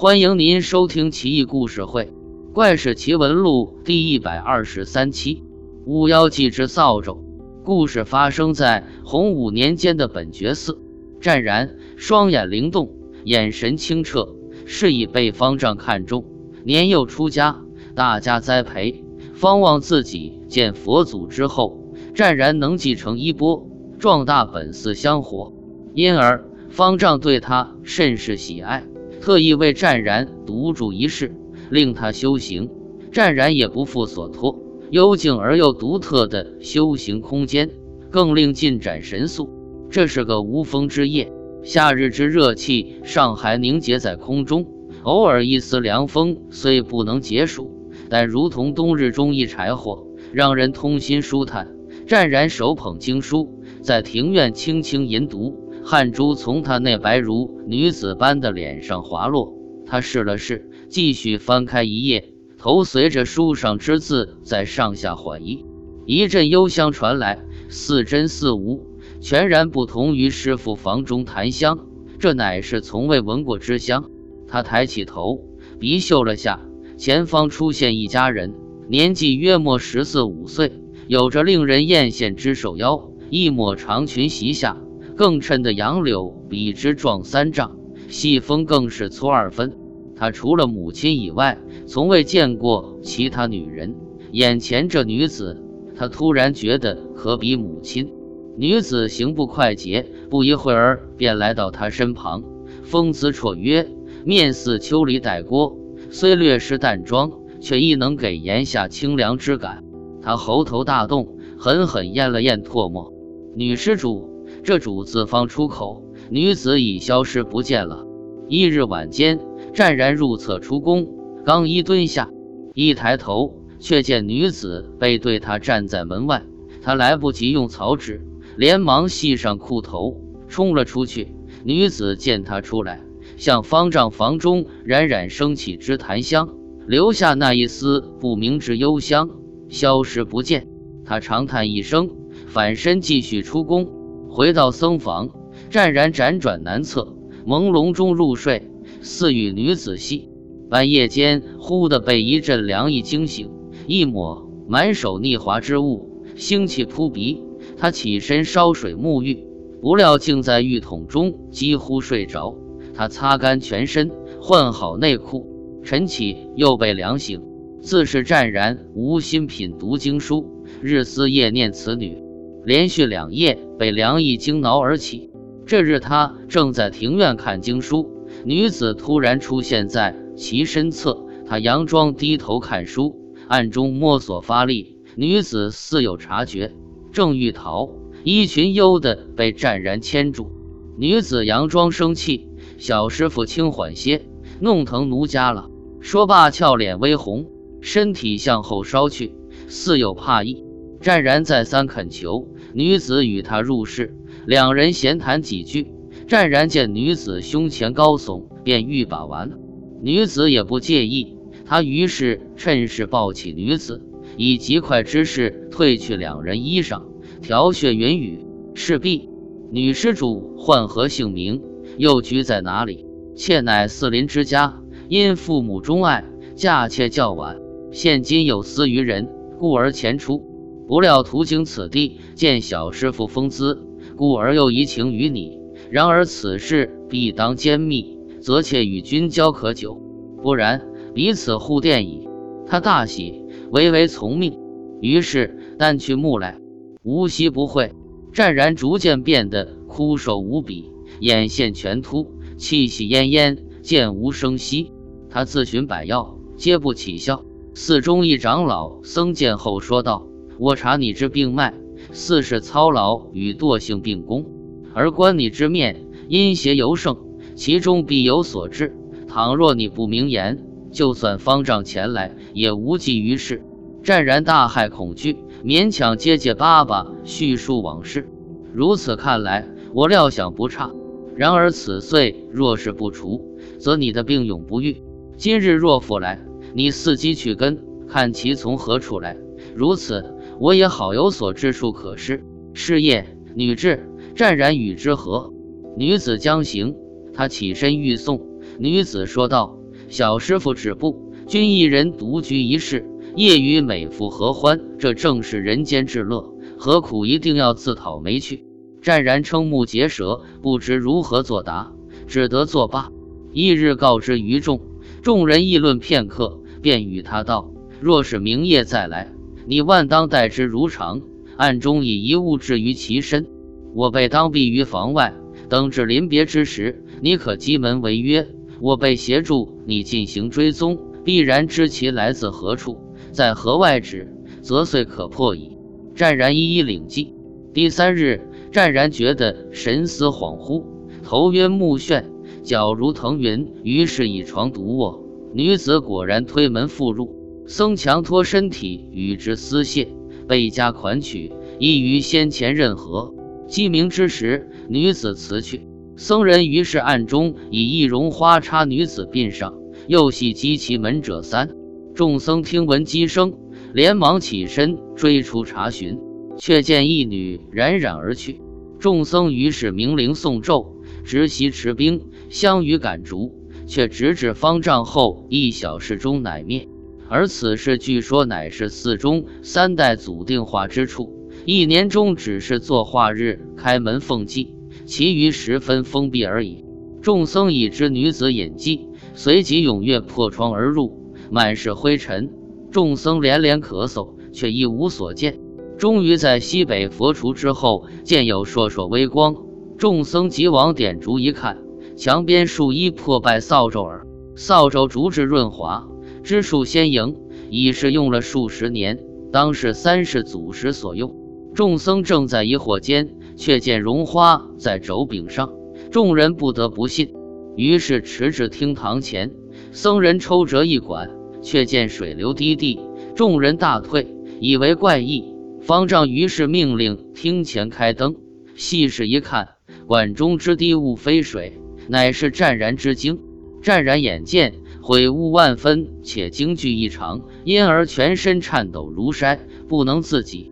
欢迎您收听《奇异故事会·怪事奇闻录》第一百二十三期《巫妖祭之扫帚》。故事发生在洪武年间的本觉寺。湛然双眼灵动，眼神清澈，是以被方丈看中。年幼出家，大家栽培，方望自己见佛祖之后，湛然能继承衣钵，壮大本寺香火。因而方丈对他甚是喜爱，特意为湛然独住一室，令他修行。湛然也不负所托，幽静而又独特的修行空间，更令进展神速。这是个无风之夜，夏日之热气尚还凝结在空中。偶尔一丝凉风，虽不能解暑，但如同冬日中一柴火，让人通心舒坦。湛然手捧经书，在庭院轻轻吟读，汗珠从他那白如女子般的脸上滑落。他试了试，继续翻开一页，头随着书上之字在上下缓移，一阵幽香传来，似真似无，全然不同于师傅房中檀香，这乃是从未闻过之香。他抬起头，鼻嗅了下，前方出现一家人，年纪约莫十四五岁，有着令人艳羡之瘦腰，一抹长裙袭下，更衬得杨柳比之壮三丈，细风更是粗二分。他除了母亲以外，从未见过其他女人。眼前这女子，他突然觉得可比母亲。女子行步快捷，不一会儿便来到他身旁，风姿绰约。面似秋梨带锅，虽略施淡妆，却亦能给檐下清凉之感。他喉头大动，狠狠咽了咽唾沫。女施主，这主字方出口，女子已消失不见了。一日晚间，湛然入厕出宫，刚一蹲下，一抬头，却见女子背对他站在门外。他来不及用草纸，连忙系上裤头，冲了出去。女子见他出来。向方丈房中冉冉升起之檀香，留下那一丝不明之幽香，消失不见。他长叹一声，反身继续出宫。回到僧房，湛然辗转难测，朦胧中入睡，似与女子戏。半夜间，忽的被一阵凉意惊醒，一抹满手腻滑之物，腥气扑鼻。他起身烧水沐浴，不料竟在浴桶中几乎睡着。他擦干全身，换好内裤，晨起又被凉醒，自是湛然无心品读经书，日思夜念此女，连续两夜被凉意惊挠而起。这日他正在庭院看经书，女子突然出现在其身侧，他佯装低头看书，暗中摸索发力。女子似有察觉，正欲逃，衣裙悠的被湛然牵住，女子佯装生气。小师傅，轻缓些，弄疼奴家了。说罢，俏脸微红，身体向后稍去，似有怕意。湛然再三恳求女子与他入室，两人闲谈几句。湛然见女子胸前高耸，便欲把玩。女子也不介意，他于是趁势抱起女子，以极快之势褪去两人衣裳，调血云雨。势必，女施主唤何姓名？又居在哪里？妾乃四邻之家，因父母钟爱，嫁妾较晚，现今有司于人，故而前出。不料途经此地，见小师傅风姿，故而又移情于你。然而此事必当兼密，则妾与君交可久，不然彼此互电矣。他大喜，唯唯从命。于是淡去木来，无息不会。湛然逐渐变得枯瘦无比。眼线全秃，气息奄奄，渐无声息。他自寻百药，皆不起效。寺中一长老僧见后说道：“我查你之病脉，似是操劳与惰性并攻，而观你之面，阴邪尤盛，其中必有所致。倘若你不明言，就算方丈前来，也无济于事。”湛然大骇恐惧，勉强结结巴巴叙述往事。如此看来，我料想不差。然而此岁若是不除，则你的病永不愈。今日若复来，你伺机去根，看其从何处来。如此，我也好有所知处可施。是夜，女至，湛然与之合？女子将行，他起身欲送。女子说道：“小师傅止步，君一人独居一室，夜与美妇合欢，这正是人间至乐，何苦一定要自讨没趣？湛然瞠目结舌，不知如何作答，只得作罢。翌日告知于众，众人议论片刻，便与他道：“若是明夜再来，你万当待之如常，暗中以一物置于其身。我被当避于房外，等至临别之时，你可击门为约。我被协助你进行追踪，必然知其来自何处，在河外止，则遂可破矣。”湛然一一领记。第三日，湛然觉得神思恍惚，头晕目眩。脚如腾云，于是以床独卧。女子果然推门复入，僧强托身体与之私谢，倍加款曲，亦于先前任何。鸡鸣之时，女子辞去。僧人于是暗中以一绒花插女子鬓上，又系击其门者三。众僧听闻鸡声，连忙起身追出查询，却见一女冉冉而去。众僧于是鸣铃诵咒。直袭持兵，相与赶逐，却直至方丈后一小时中乃灭。而此事据说乃是寺中三代祖定化之处，一年中只是作化日开门奉祭，其余十分封闭而已。众僧已知女子隐迹，随即踊跃破窗而入，满是灰尘。众僧连连咳嗽，却一无所见。终于在西北佛厨之后，见有烁烁微光。众僧急往点烛一看，墙边数一破败扫帚耳。扫帚竹质润滑，枝树鲜莹，已是用了数十年，当是三世祖时所用。众僧正在疑惑间，却见绒花在轴柄上，众人不得不信，于是持至厅堂前。僧人抽折一管，却见水流滴滴，众人大退，以为怪异。方丈于是命令厅前开灯，细视一看。管中之滴物非水，乃是湛然之精。湛然眼见悔悟万分，且惊惧异常，因而全身颤抖如筛，不能自己。